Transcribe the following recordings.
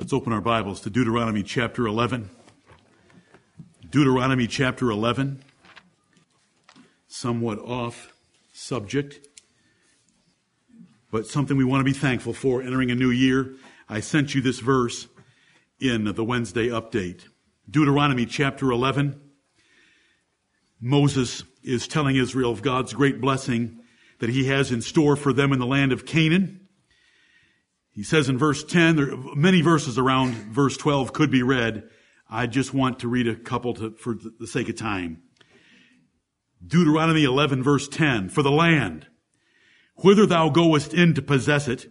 Let's open our Bibles to Deuteronomy chapter 11. Deuteronomy chapter 11. Somewhat off subject, but something we want to be thankful for entering a new year. I sent you this verse in the Wednesday update. Deuteronomy chapter 11. Moses is telling Israel of God's great blessing that he has in store for them in the land of Canaan. He says in verse 10, there many verses around verse 12 could be read. I just want to read a couple to, for the sake of time. Deuteronomy 11 verse 10, for the land, whither thou goest in to possess it,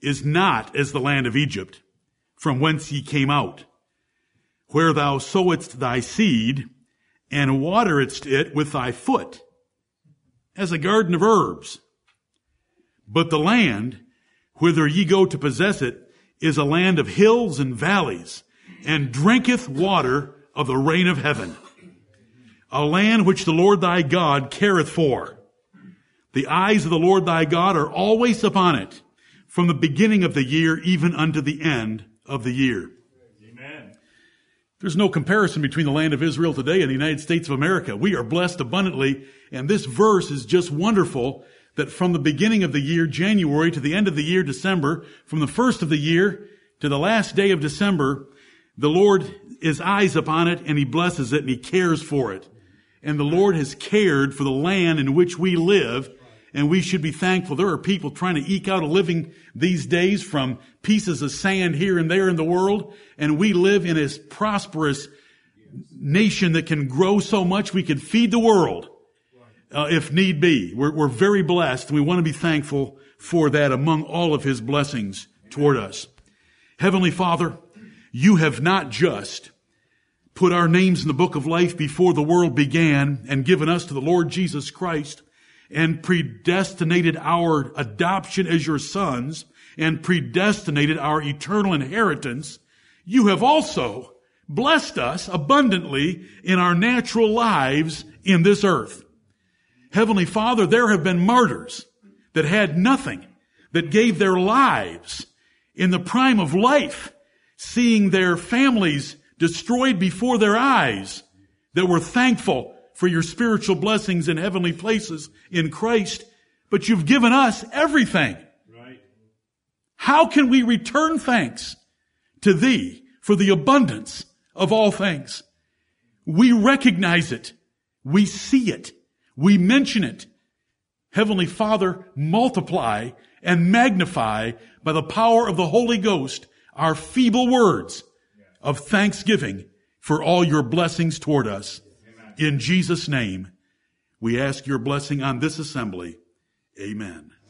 is not as the land of Egypt, from whence ye came out, where thou sowest thy seed, and wateredst it with thy foot, as a garden of herbs. But the land, whither ye go to possess it, is a land of hills and valleys, and drinketh water of the rain of heaven. A land which the Lord thy God careth for. The eyes of the Lord thy God are always upon it, from the beginning of the year even unto the end of the year. Amen. There's no comparison between the land of Israel today and the United States of America. We are blessed abundantly, and this verse is just wonderful that from the beginning of the year, January, to the end of the year, December, from the first of the year to the last day of December, the Lord is eyes upon it and He blesses it and He cares for it. And the Lord has cared for the land in which we live and we should be thankful. There are people trying to eke out a living these days from pieces of sand here and there in the world and we live in a prosperous nation that can grow so much we could feed the world uh, if need be. We're, we're very blessed and we want to be thankful for that among all of his blessings toward us. Heavenly Father, you have not just put our names in the book of life before the world began and given us to the Lord Jesus Christ and predestinated our adoption as your sons and predestinated our eternal inheritance. You have also blessed us abundantly in our natural lives in this earth. Heavenly Father, there have been martyrs that had nothing, that gave their lives in the prime of life, seeing their families destroyed before their eyes, that were thankful for your spiritual blessings in heavenly places in Christ, but you've given us everything. Right. How can we return thanks to thee for the abundance of all things? We recognize it. We see it. We mention it. Heavenly Father, multiply and magnify by the power of the Holy Ghost our feeble words of thanksgiving for all your blessings toward us. In Jesus' name, we ask your blessing on this assembly. Amen. Amen.